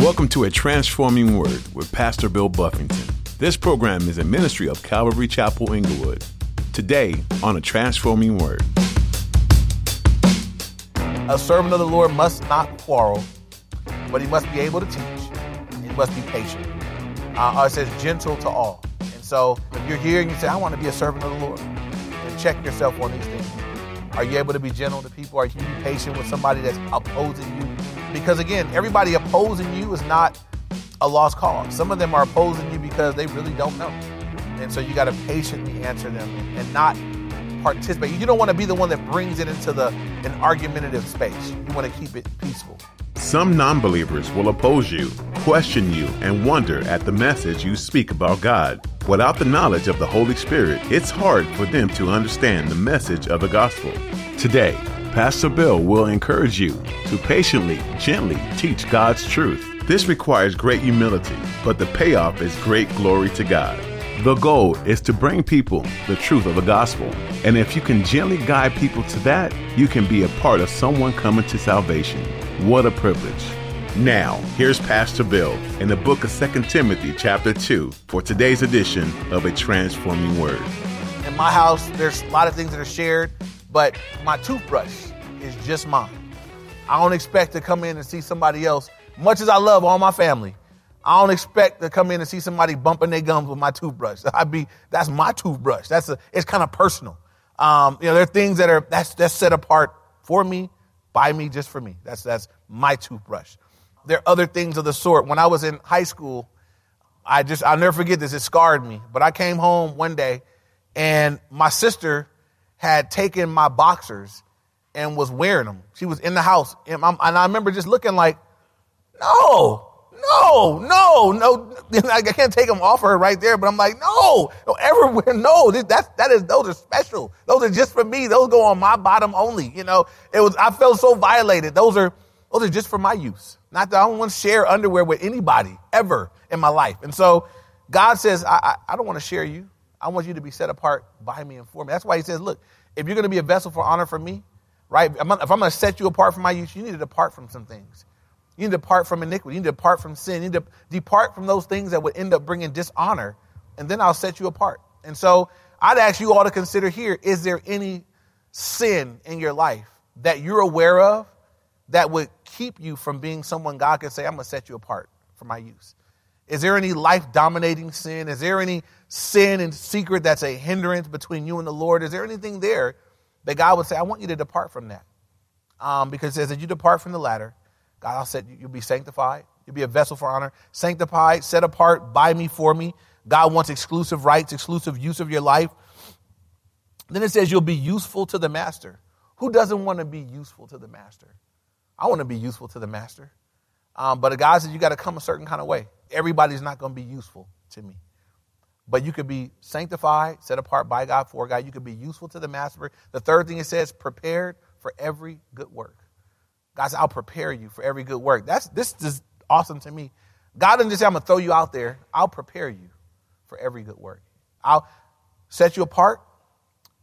Welcome to A Transforming Word with Pastor Bill Buffington. This program is a ministry of Calvary Chapel Inglewood. Today on A Transforming Word. A servant of the Lord must not quarrel, but he must be able to teach. He must be patient. Uh, it says gentle to all. And so if you're here and you say, I want to be a servant of the Lord, then check yourself on these things. Are you able to be gentle to people? Are you patient with somebody that's opposing you? Because again, everybody opposing you is not a lost cause. Some of them are opposing you because they really don't know. And so you got to patiently answer them and not participate. You don't want to be the one that brings it into the an argumentative space. You want to keep it peaceful. Some non believers will oppose you, question you, and wonder at the message you speak about God. Without the knowledge of the Holy Spirit, it's hard for them to understand the message of the gospel. Today, Pastor Bill will encourage you to patiently, gently teach God's truth. This requires great humility, but the payoff is great glory to God. The goal is to bring people the truth of the gospel. And if you can gently guide people to that, you can be a part of someone coming to salvation. What a privilege. Now, here's Pastor Bill in the book of 2 Timothy, chapter 2, for today's edition of A Transforming Word. In my house, there's a lot of things that are shared, but my toothbrush is just mine. I don't expect to come in and see somebody else, much as I love all my family. I don't expect to come in and see somebody bumping their gums with my toothbrush. I'd be, that's my toothbrush. That's a, it's kind of personal. Um, you know, there are things that are, that's, that's set apart for me, by me, just for me. That's, that's my toothbrush. There are other things of the sort. When I was in high school, I just, I'll never forget this. It scarred me. But I came home one day and my sister had taken my boxers and was wearing them. She was in the house. And, and I remember just looking like, no, no, no, no. I can't take them off her right there, but I'm like, no, don't ever wear, no, that's, that is, those are special. Those are just for me. Those go on my bottom only. You know, it was, I felt so violated. Those are, those are just for my use. Not that I don't want to share underwear with anybody ever in my life. And so God says, I, I, I don't want to share you. I want you to be set apart by me and for me. That's why he says, look, if you're going to be a vessel for honor for me, right? If I'm going to set you apart from my use, you need to depart from some things. You need to depart from iniquity. You need to depart from sin. You need to depart from those things that would end up bringing dishonor, and then I'll set you apart. And so I'd ask you all to consider here is there any sin in your life that you're aware of that would keep you from being someone God could say, I'm going to set you apart for my use? Is there any life dominating sin? Is there any sin and secret that's a hindrance between you and the Lord? Is there anything there that God would say, I want you to depart from that? Um, because that you depart from the latter, God, I'll you'll be sanctified. You'll be a vessel for honor, sanctified, set apart by me, for me. God wants exclusive rights, exclusive use of your life. Then it says you'll be useful to the master. Who doesn't want to be useful to the master? I want to be useful to the master. Um, but God says you got to come a certain kind of way. Everybody's not going to be useful to me. But you could be sanctified, set apart by God, for God. You could be useful to the master. The third thing it says, prepared for every good work. God said, I'll prepare you for every good work. That's this is awesome to me. God doesn't just say, I'm gonna throw you out there. I'll prepare you for every good work. I'll set you apart.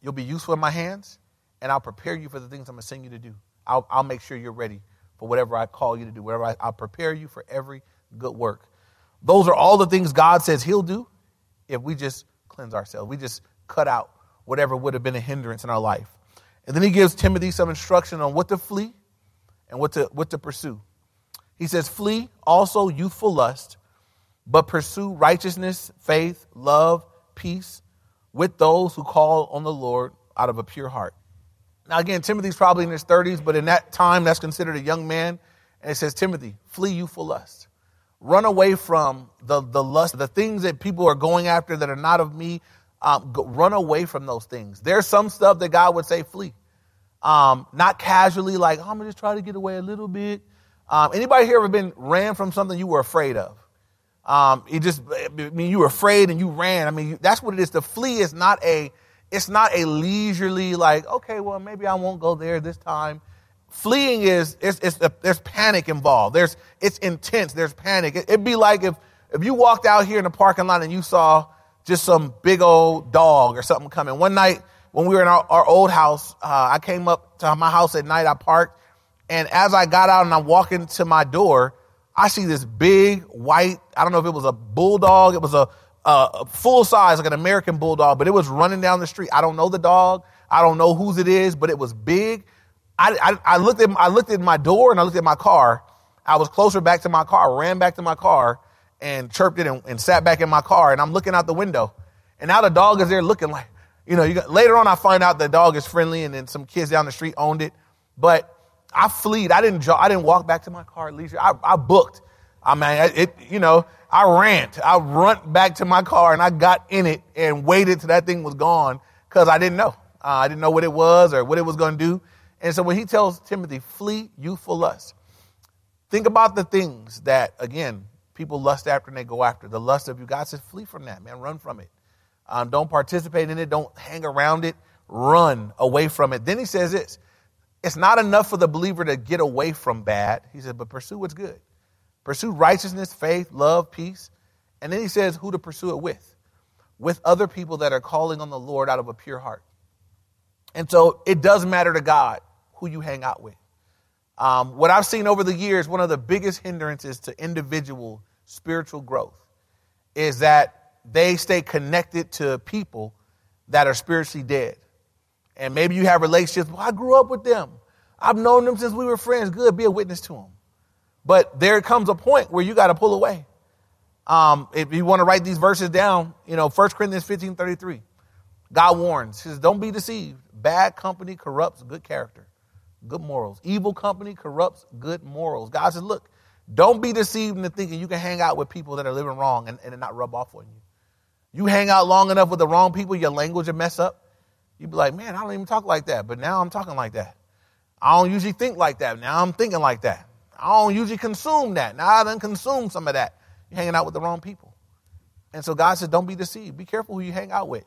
You'll be useful in my hands, and I'll prepare you for the things I'm gonna send you to do. I'll, I'll make sure you're ready for whatever I call you to do, whatever I, I'll prepare you for every good work. Those are all the things God says He'll do if we just cleanse ourselves. We just cut out whatever would have been a hindrance in our life. And then He gives Timothy some instruction on what to flee and what to, what to pursue. He says, Flee also youthful lust, but pursue righteousness, faith, love, peace with those who call on the Lord out of a pure heart. Now, again, Timothy's probably in his 30s, but in that time, that's considered a young man. And it says, Timothy, flee youthful lust. Run away from the, the lust, the things that people are going after that are not of me. Um, go, run away from those things. There's some stuff that God would say, flee. Um, not casually, like, oh, I'm gonna just try to get away a little bit. Um, anybody here ever been ran from something you were afraid of? Um, it just, I mean, you were afraid and you ran. I mean, that's what it is. To flee is not a, it's not a leisurely, like, okay, well, maybe I won't go there this time. Fleeing is, it's, it's a, there's panic involved. There's, it's intense. There's panic. It, it'd be like if, if you walked out here in the parking lot and you saw just some big old dog or something coming. One night, when we were in our, our old house, uh, I came up to my house at night, I parked, and as I got out and I'm walking to my door, I see this big white, I don't know if it was a bulldog, it was a, a full size, like an American bulldog, but it was running down the street. I don't know the dog. I don't know whose it is, but it was big. I, I, I, looked at I looked at my door and I looked at my car. I was closer back to my car, ran back to my car, and chirped it and, and sat back in my car. And I'm looking out the window, and now the dog is there looking like, you know. You got, later on, I find out the dog is friendly, and then some kids down the street owned it. But I fleed. I didn't. I didn't walk back to my car at leisure. I, I booked. I mean, it. You know, I ran. I run back to my car and I got in it and waited till that thing was gone because I didn't know. Uh, I didn't know what it was or what it was going to do. And so when he tells Timothy, flee youthful lust, think about the things that, again, people lust after and they go after. The lust of you. God says, flee from that, man. Run from it. Um, don't participate in it. Don't hang around it. Run away from it. Then he says this it's not enough for the believer to get away from bad. He said, but pursue what's good. Pursue righteousness, faith, love, peace. And then he says who to pursue it with. With other people that are calling on the Lord out of a pure heart. And so it does matter to God who you hang out with. Um, what I've seen over the years, one of the biggest hindrances to individual spiritual growth is that they stay connected to people that are spiritually dead. And maybe you have relationships. Well, I grew up with them. I've known them since we were friends. Good, be a witness to them. But there comes a point where you got to pull away. Um, if you want to write these verses down, you know, 1 Corinthians 15 33. God warns, says, Don't be deceived. Bad company corrupts good character, good morals. Evil company corrupts good morals. God says, Look, don't be deceived into thinking you can hang out with people that are living wrong and, and not rub off on you. You hang out long enough with the wrong people, your language will mess up. You'd be like, man, I don't even talk like that, but now I'm talking like that. I don't usually think like that. Now I'm thinking like that. I don't usually consume that. Now I done consume some of that. You're hanging out with the wrong people. And so God says, don't be deceived. Be careful who you hang out with.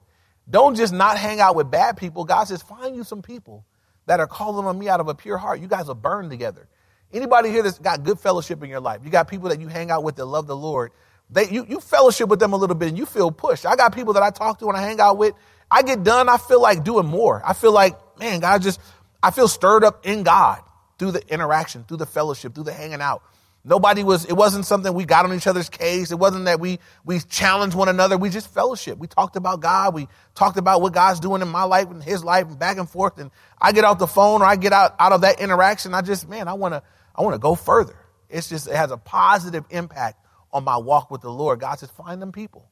Don't just not hang out with bad people. God says, find you some people that are calling on me out of a pure heart. You guys will burn together. Anybody here that's got good fellowship in your life? You got people that you hang out with that love the Lord. They, you, you fellowship with them a little bit and you feel pushed. I got people that I talk to and I hang out with I get done, I feel like doing more. I feel like, man, God just, I feel stirred up in God through the interaction, through the fellowship, through the hanging out. Nobody was, it wasn't something we got on each other's case. It wasn't that we, we challenged one another. We just fellowship. We talked about God. We talked about what God's doing in my life and his life and back and forth. And I get out the phone or I get out, out of that interaction. I just, man, I want to, I want to go further. It's just, it has a positive impact on my walk with the Lord. God says, find them people.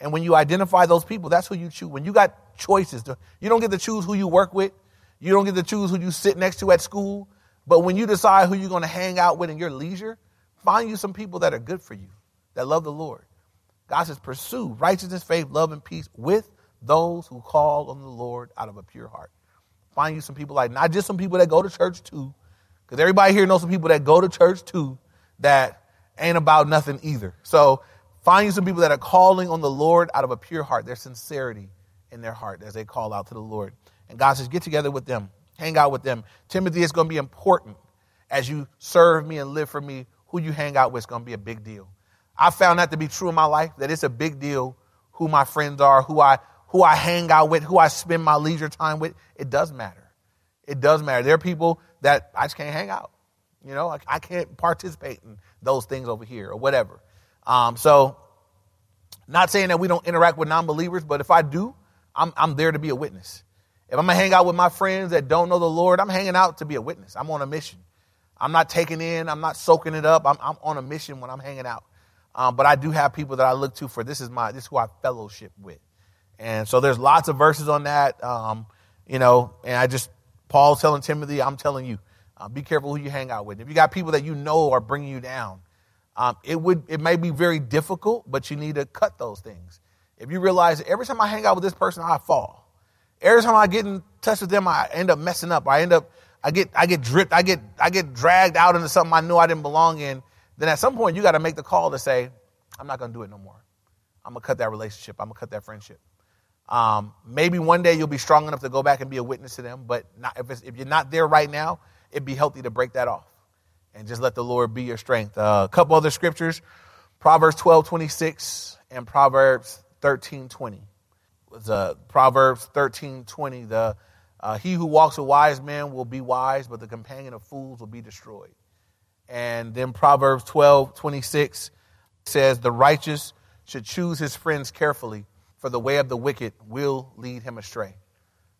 And when you identify those people, that's who you choose. When you got choices, you don't get to choose who you work with. You don't get to choose who you sit next to at school. But when you decide who you're going to hang out with in your leisure, find you some people that are good for you, that love the Lord. God says, pursue righteousness, faith, love, and peace with those who call on the Lord out of a pure heart. Find you some people like, not just some people that go to church too, because everybody here knows some people that go to church too that ain't about nothing either. So Find you some people that are calling on the Lord out of a pure heart, their sincerity in their heart as they call out to the Lord. And God says, get together with them, hang out with them. Timothy, it's going to be important as you serve me and live for me. Who you hang out with is going to be a big deal. I found that to be true in my life, that it's a big deal who my friends are, who I, who I hang out with, who I spend my leisure time with. It does matter. It does matter. There are people that I just can't hang out. You know, I, I can't participate in those things over here or whatever. Um, so, not saying that we don't interact with non believers, but if I do, I'm, I'm there to be a witness. If I'm gonna hang out with my friends that don't know the Lord, I'm hanging out to be a witness. I'm on a mission. I'm not taking in, I'm not soaking it up. I'm, I'm on a mission when I'm hanging out. Um, but I do have people that I look to for this is my this is who I fellowship with. And so there's lots of verses on that. Um, you know, and I just Paul's telling Timothy, I'm telling you, uh, be careful who you hang out with. If you got people that you know are bringing you down, um, it would it may be very difficult, but you need to cut those things. If you realize every time I hang out with this person, I fall. Every time I get in touch with them, I end up messing up. I end up I get I get dripped. I get I get dragged out into something I knew I didn't belong in. Then at some point you got to make the call to say, I'm not going to do it no more. I'm gonna cut that relationship. I'm gonna cut that friendship. Um, maybe one day you'll be strong enough to go back and be a witness to them, but not, if, if you're not there right now, it'd be healthy to break that off and just let the Lord be your strength. Uh, a couple other scriptures Proverbs 12 26 and Proverbs 13 20. Uh, Proverbs 13 20. The, uh, he who walks with wise men will be wise, but the companion of fools will be destroyed. And then Proverbs 12, 26 says, The righteous should choose his friends carefully, for the way of the wicked will lead him astray.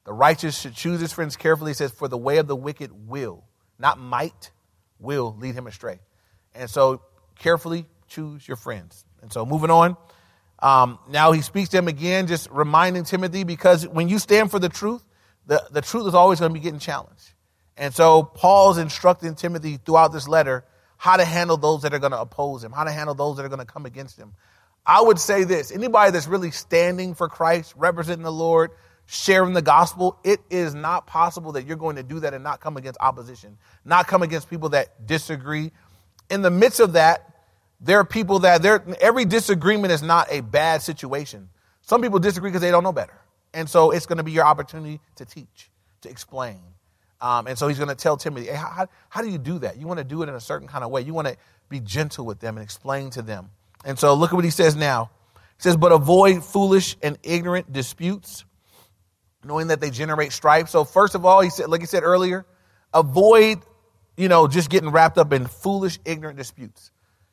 The righteous should choose his friends carefully, he says, For the way of the wicked will, not might, will lead him astray. And so carefully choose your friends. And so moving on. Um, now he speaks to him again, just reminding Timothy, because when you stand for the truth, the, the truth is always going to be getting challenged. And so Paul's instructing Timothy throughout this letter how to handle those that are going to oppose him, how to handle those that are going to come against him. I would say this anybody that's really standing for Christ, representing the Lord, sharing the gospel, it is not possible that you're going to do that and not come against opposition, not come against people that disagree. In the midst of that, there are people that there every disagreement is not a bad situation. Some people disagree because they don't know better. And so it's going to be your opportunity to teach, to explain. Um, and so he's going to tell Timothy, hey, how, how do you do that? You want to do it in a certain kind of way. You want to be gentle with them and explain to them. And so look at what he says now. He says, but avoid foolish and ignorant disputes, knowing that they generate strife. So first of all, he said, like he said earlier, avoid, you know, just getting wrapped up in foolish, ignorant disputes.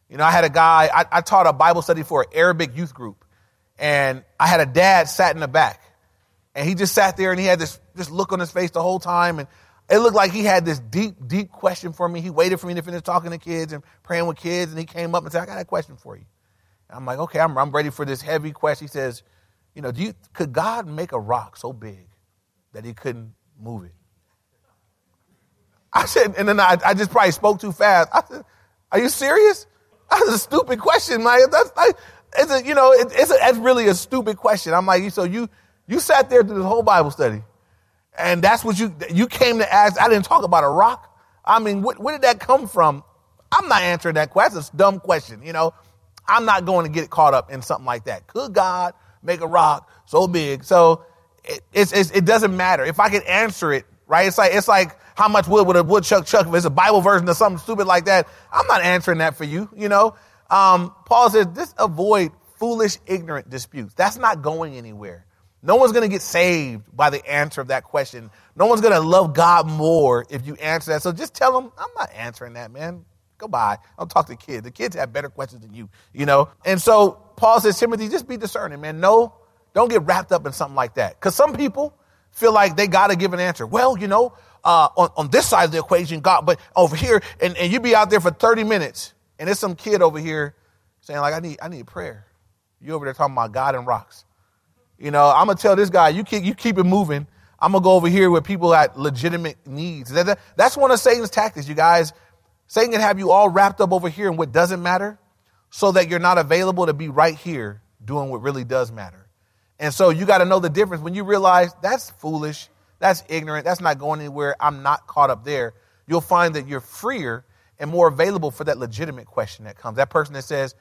You know, I had a guy, I, I taught a Bible study for an Arabic youth group, and I had a dad sat in the back, and he just sat there and he had this, this look on his face the whole time, and it looked like he had this deep, deep question for me. He waited for me to finish talking to kids and praying with kids, and he came up and said, I got a question for you. And I'm like, okay, I'm, I'm ready for this heavy question. He says, you know, do you, could God make a rock so big that he couldn't move it? I said, and then I, I just probably spoke too fast. I said, are you serious? That's a stupid question, man. That's like, it's a, you know, it, it's, a, it's really a stupid question. I'm like, so you, you sat there through this whole Bible study, and that's what you, you came to ask. I didn't talk about a rock. I mean, what, where did that come from? I'm not answering that question. It's a dumb question, you know. I'm not going to get caught up in something like that. Could God make a rock so big? So it, it's, it's, it doesn't matter. If I can answer it, right? It's like, it's like how much wood would a woodchuck chuck if it's a Bible version or something stupid like that. I'm not answering that for you, you know? Um, Paul says, just avoid foolish, ignorant disputes. That's not going anywhere. No one's going to get saved by the answer of that question. No one's going to love God more if you answer that. So just tell them, I'm not answering that, man. Goodbye. I'll talk to kids. The kids have better questions than you, you know? And so Paul says, Timothy, just be discerning, man. No, don't get wrapped up in something like that. Because some people feel like they got to give an answer. Well, you know, uh, on, on this side of the equation, God, but over here, and, and you be out there for 30 minutes, and there's some kid over here saying, like, I need, I need prayer. You over there talking about God and rocks. You know, I'm gonna tell this guy, you keep you keep it moving. I'm gonna go over here where people got legitimate needs. That, that, that's one of Satan's tactics, you guys. Satan can have you all wrapped up over here in what doesn't matter so that you're not available to be right here doing what really does matter. And so you got to know the difference when you realize that's foolish, that's ignorant, that's not going anywhere, I'm not caught up there. You'll find that you're freer and more available for that legitimate question that comes. That person that says,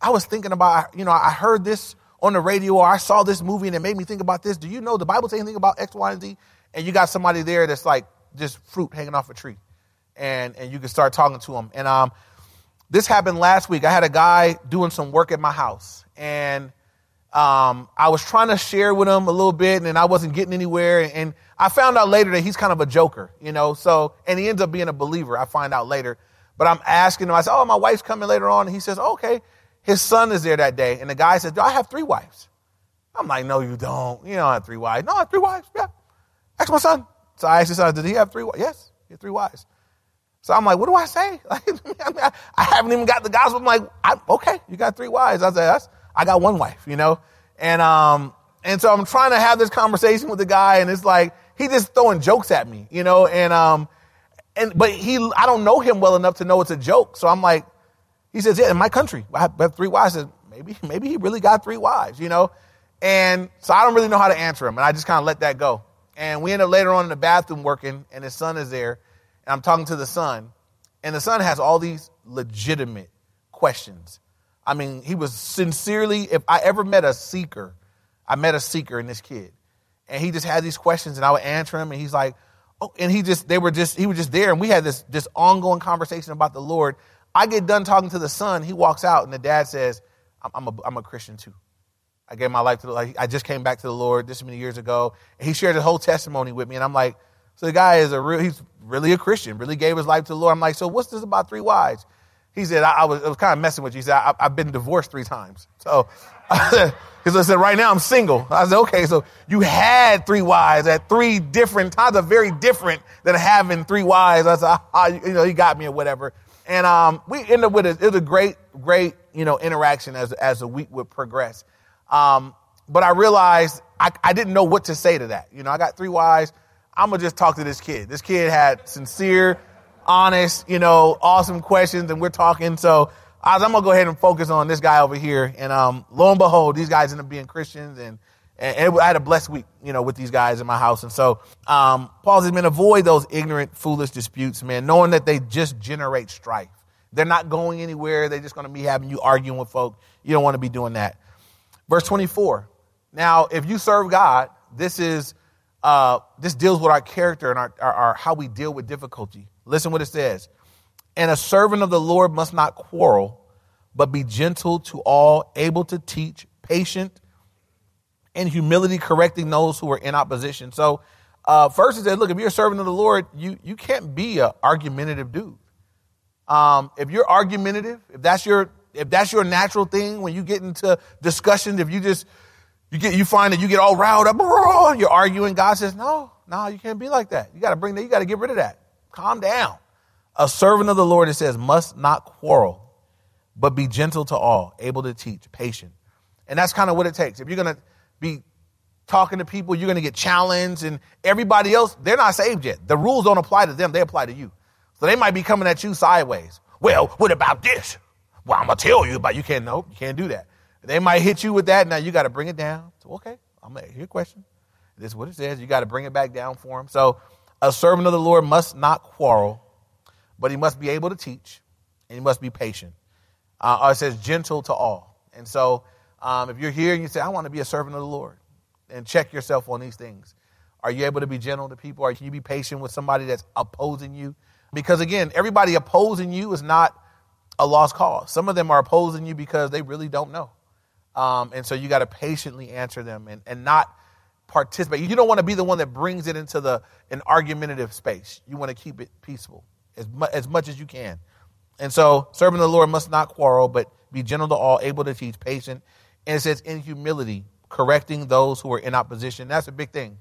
I was thinking about, you know, I heard this on the radio or I saw this movie and it made me think about this. Do you know the Bible say anything about X, Y, and Z? And you got somebody there that's like just fruit hanging off a tree and and you can start talking to them. And um, this happened last week. I had a guy doing some work at my house, and um, I was trying to share with him a little bit, and I wasn't getting anywhere. And I found out later that he's kind of a joker, you know. So, and he ends up being a believer. I find out later. But I'm asking him. I said, "Oh, my wife's coming later on." And he says, "Okay." His son is there that day, and the guy says, "Do I have three wives?" I'm like, "No, you don't. You don't have three wives." No, I have three wives. Yeah. Ask my son. So I asked his son, "Did he have three wives?" Yes, he had three wives. So I'm like, what do I say? I haven't even got the gospel. I'm like, okay, you got three wives. I said, I got one wife, you know? And, um, and so I'm trying to have this conversation with the guy and it's like, he just throwing jokes at me, you know? And, um, and, but he, I don't know him well enough to know it's a joke. So I'm like, he says, yeah, in my country, I have three wives. I said, maybe, maybe he really got three wives, you know? And so I don't really know how to answer him. And I just kind of let that go. And we end up later on in the bathroom working and his son is there and I'm talking to the son, and the son has all these legitimate questions. I mean, he was sincerely, if I ever met a seeker, I met a seeker in this kid. And he just had these questions, and I would answer him, and he's like, oh, and he just, they were just, he was just there, and we had this, this ongoing conversation about the Lord. I get done talking to the son, he walks out, and the dad says, I'm, a, I'm a Christian too. I gave my life to the, like, I just came back to the Lord this many years ago. And he shared his whole testimony with me, and I'm like, So the guy is a real, he's really a Christian, really gave his life to the Lord. I'm like, so what's this about three wives? He said, I, I was, I was kind of messing with you. He said, I, have been divorced three times. So, because I said, right now I'm single. I said, okay, so you had three wives at three different times, are very different than having three wives. I said, ah, you know, he got me or whatever. And um, we ended up with a, it was a great, great, you know, interaction as, as the week would progress. Um, but I realized I, I didn't know what to say to that. You know, I got three wives. I'm gonna just talk to this kid. This kid had sincere, honest, you know, awesome questions, and we're talking. So I I'm gonna go ahead and focus on this guy over here. And um, lo and behold, these guys end up being Christians, and, and I had a blessed week, you know, with these guys in my house. And so um, Paul says, man, avoid those ignorant, foolish disputes, man, knowing that they just generate strife. They're not going anywhere. They're just gonna be having you arguing with folk. You don't want to be doing that. Verse 24. Now, if you serve God, this is uh, this deals with our character and our, our, our, how we deal with difficulty. Listen what it says. And a servant of the Lord must not quarrel, but be gentle to all, able to teach, patient, in humility, correcting those who are in opposition. So, uh, first it says, look, if you're a servant of the Lord, you you can't be an argumentative dude. Um, if you're argumentative, if that's your if that's your natural thing, when you get into discussions, if you just you get, you find that you get all riled up, you're arguing. God says, no, no, you can't be like that. You got to bring that. You got to get rid of that. Calm down. A servant of the Lord, it says, must not quarrel, but be gentle to all, able to teach, patient. And that's kind of what it takes. If you're going to be talking to people, you're going to get challenged and everybody else, they're not saved yet. The rules don't apply to them. They apply to you. So they might be coming at you sideways. Well, what about this? Well, I'm going to tell you about, you can't, no, you can't do that. They might hit you with that. Now you got to bring it down. So, okay, I'm going to hear a question. This is what it says. You got to bring it back down for him. So, a servant of the Lord must not quarrel, but he must be able to teach and he must be patient. Uh, it says gentle to all. And so, um, if you're here and you say, I want to be a servant of the Lord, and check yourself on these things. Are you able to be gentle to people? Or can you be patient with somebody that's opposing you? Because again, everybody opposing you is not a lost cause. Some of them are opposing you because they really don't know. Um, and so you got to patiently answer them and, and not participate. You don't want to be the one that brings it into the an argumentative space. You want to keep it peaceful as, mu- as much as you can. And so, serving the Lord must not quarrel, but be gentle to all, able to teach, patient. And it says, in humility, correcting those who are in opposition. That's a big thing.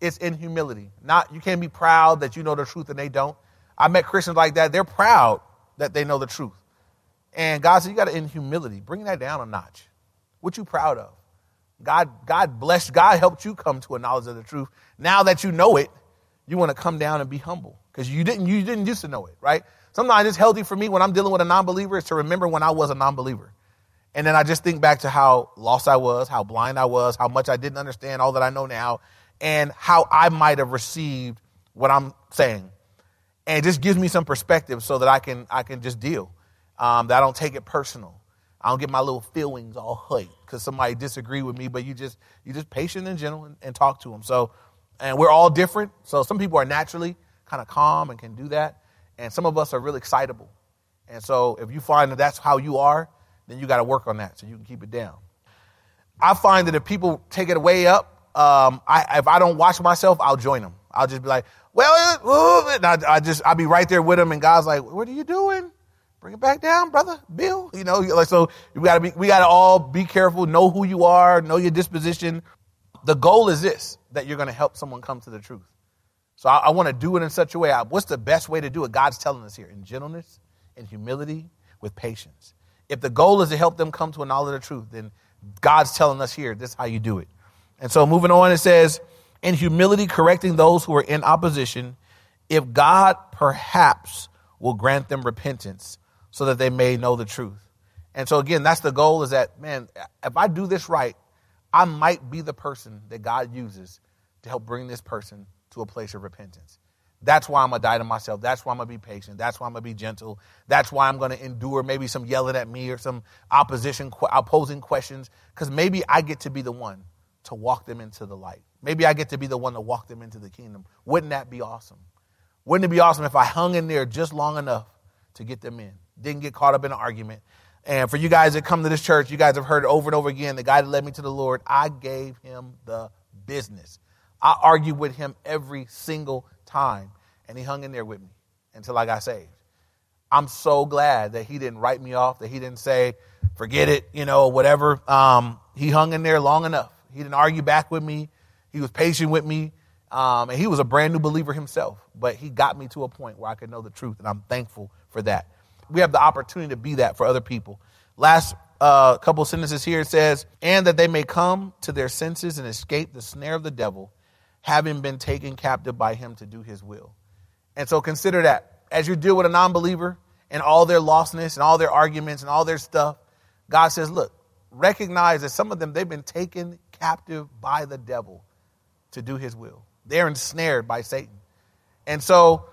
It's in humility. Not you can't be proud that you know the truth and they don't. I met Christians like that. They're proud that they know the truth. And God said, you got to in humility, bring that down a notch. What you proud of? God, God blessed, God helped you come to a knowledge of the truth. Now that you know it, you want to come down and be humble because you didn't, you didn't used to know it, right? Sometimes it's healthy for me when I'm dealing with a non-believer is to remember when I was a non-believer. And then I just think back to how lost I was, how blind I was, how much I didn't understand all that I know now, and how I might have received what I'm saying. And it just gives me some perspective so that I can, I can just deal, um, that I don't take it personal. I don't get my little feelings all hurt because somebody disagree with me, but you just you just patient and gentle and, and talk to them. So, and we're all different. So some people are naturally kind of calm and can do that, and some of us are really excitable. And so if you find that that's how you are, then you got to work on that so you can keep it down. I find that if people take it way up, um, I, if I don't watch myself, I'll join them. I'll just be like, well, I, I just I'll be right there with them, and God's like, what are you doing? Bring it back down, brother Bill. You know, like so we gotta be we gotta all be careful, know who you are, know your disposition. The goal is this that you're gonna help someone come to the truth. So I, I want to do it in such a way. I, what's the best way to do it? God's telling us here in gentleness, in humility, with patience. If the goal is to help them come to a knowledge of the truth, then God's telling us here, this is how you do it. And so moving on, it says, in humility, correcting those who are in opposition, if God perhaps will grant them repentance so that they may know the truth. And so again, that's the goal is that, man, if I do this right, I might be the person that God uses to help bring this person to a place of repentance. That's why I'm going to die to myself. That's why I'm going to be patient. That's why I'm going to be gentle. That's why I'm going to endure maybe some yelling at me or some opposition, opposing questions, because maybe I get to be the one to walk them into the light. Maybe I get to be the one to walk them into the kingdom. Wouldn't that be awesome? Wouldn't it be awesome if I hung in there just long enough to get them in? Didn't get caught up in an argument. And for you guys that come to this church, you guys have heard over and over again. The guy that led me to the Lord, I gave him the business. I argued with him every single time, and he hung in there with me until I got saved. I'm so glad that he didn't write me off, that he didn't say, forget it, you know, whatever. Um, he hung in there long enough. He didn't argue back with me. He was patient with me. Um, and he was a brand new believer himself, but he got me to a point where I could know the truth, and I'm thankful for that. We have the opportunity to be that for other people. Last uh, couple sentences here it says, and that they may come to their senses and escape the snare of the devil, having been taken captive by him to do his will. And so consider that as you deal with a non believer and all their lostness and all their arguments and all their stuff, God says, look, recognize that some of them, they've been taken captive by the devil to do his will. They're ensnared by Satan. And so,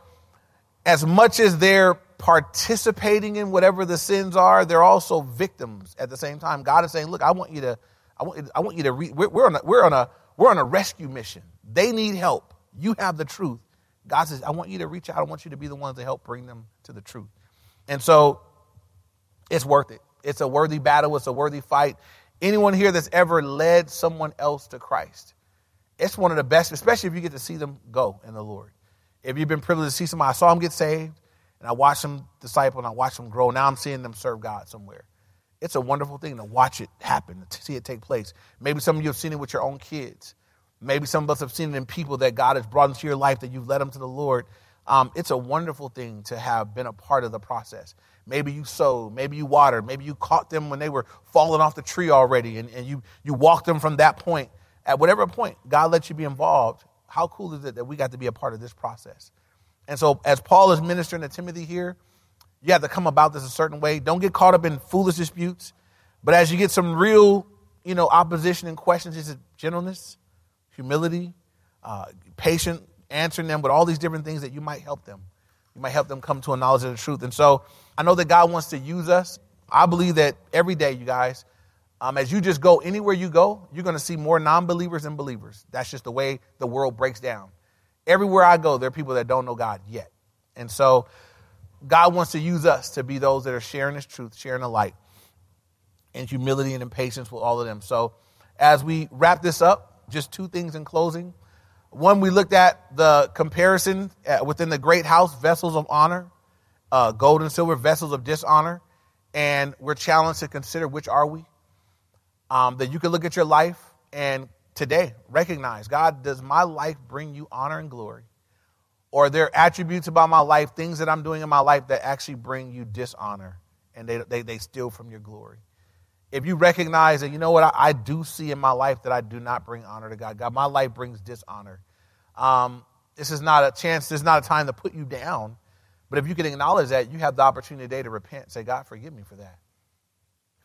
as much as they're participating in whatever the sins are, they're also victims at the same time. God is saying, look, I want you to, I want, I want you to, re- we're, we're, on a, we're on a, we're on a rescue mission. They need help. You have the truth. God says, I want you to reach out. I want you to be the ones to help bring them to the truth. And so it's worth it. It's a worthy battle. It's a worthy fight. Anyone here that's ever led someone else to Christ, it's one of the best, especially if you get to see them go in the Lord. If you've been privileged to see somebody, I saw them get saved, and I watched them disciple, and I watched them grow. Now I'm seeing them serve God somewhere. It's a wonderful thing to watch it happen, to see it take place. Maybe some of you have seen it with your own kids. Maybe some of us have seen it in people that God has brought into your life that you've led them to the Lord. Um, it's a wonderful thing to have been a part of the process. Maybe you sowed, maybe you watered, maybe you caught them when they were falling off the tree already, and, and you, you walked them from that point. At whatever point God lets you be involved, how cool is it that we got to be a part of this process? And so, as Paul is ministering to Timothy here, you have to come about this a certain way. Don't get caught up in foolish disputes. But as you get some real, you know, opposition and questions, is it gentleness, humility, uh, patient, answering them with all these different things that you might help them. You might help them come to a knowledge of the truth. And so I know that God wants to use us. I believe that every day, you guys, um, as you just go anywhere you go, you're going to see more non believers than believers. That's just the way the world breaks down. Everywhere I go, there are people that don't know God yet. And so God wants to use us to be those that are sharing His truth, sharing the light, and humility and patience with all of them. So as we wrap this up, just two things in closing. One, we looked at the comparison uh, within the great house, vessels of honor, uh, gold and silver, vessels of dishonor. And we're challenged to consider which are we. Um, that you can look at your life and today recognize God, does my life bring you honor and glory? Or are there attributes about my life, things that I'm doing in my life that actually bring you dishonor and they, they, they steal from your glory? if you recognize that, you know what, I, I, do see in my life that I do not bring honor to God. God, my life brings dishonor. Um, this is not a chance, this is not a time to put you down. But if you can acknowledge that, you have the opportunity today to repent. Say, God, forgive me for that.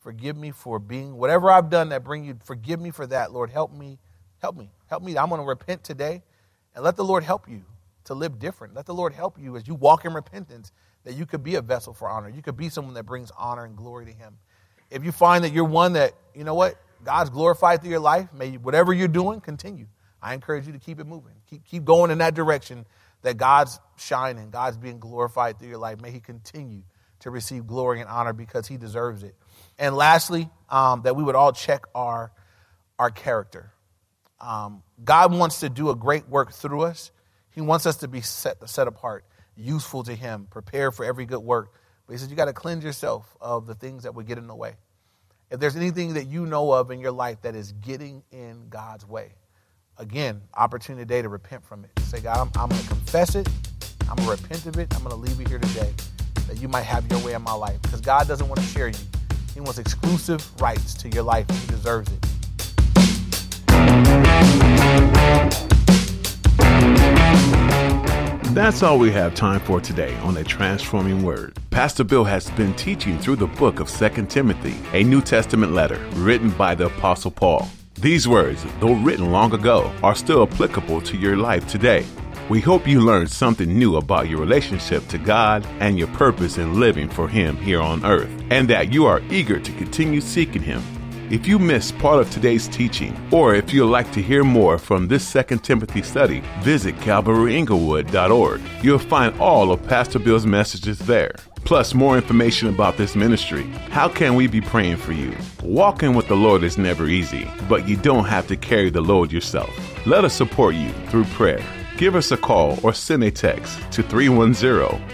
Forgive me for being whatever I've done that bring you. Forgive me for that, Lord. Help me. Help me. Help me. I'm going to repent today and let the Lord help you to live different. Let the Lord help you as you walk in repentance that you could be a vessel for honor. You could be someone that brings honor and glory to Him if you find that you're one that, you know what, God's glorified through your life, may whatever you're doing continue. I encourage you to keep it moving. Keep, keep going in that direction that God's shining, God's being glorified through your life. May He continue to receive glory and honor because He deserves it. And lastly, um, that we would all check our, our character. Um, God wants to do a great work through us. He wants us to be set, set apart, useful to Him, prepared for every good work. But he says you got to cleanse yourself of the things that would get in the way. If there's anything that you know of in your life that is getting in God's way, again, opportunity today to repent from it. Say, God, I'm, I'm going to confess it. I'm going to repent of it. I'm going to leave you here today that you might have your way in my life. Because God doesn't want to share you. He wants exclusive rights to your life. He deserves it. That's all we have time for today on a transforming word. Pastor Bill has been teaching through the book of 2 Timothy, a New Testament letter written by the Apostle Paul. These words, though written long ago, are still applicable to your life today. We hope you learned something new about your relationship to God and your purpose in living for Him here on earth, and that you are eager to continue seeking Him if you missed part of today's teaching, or if you'd like to hear more from this Second Timothy study, visit calvaryinglewood.org. You'll find all of Pastor Bill's messages there. Plus, more information about this ministry. How can we be praying for you? Walking with the Lord is never easy, but you don't have to carry the load yourself. Let us support you through prayer. Give us a call or send a text to 310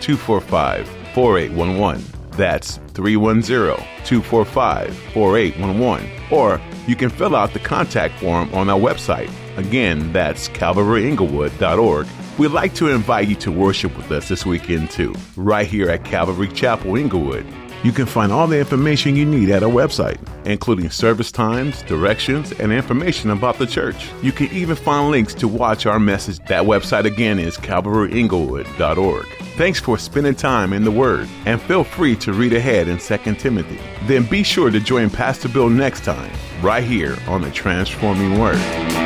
245 4811. That's 310 245 4811. Or you can fill out the contact form on our website. Again, that's calvaryinglewood.org. We'd like to invite you to worship with us this weekend too, right here at Calvary Chapel Inglewood. You can find all the information you need at our website, including service times, directions, and information about the church. You can even find links to watch our message. That website again is calvaryinglewood.org. Thanks for spending time in the Word, and feel free to read ahead in 2 Timothy. Then be sure to join Pastor Bill next time, right here on the Transforming Word.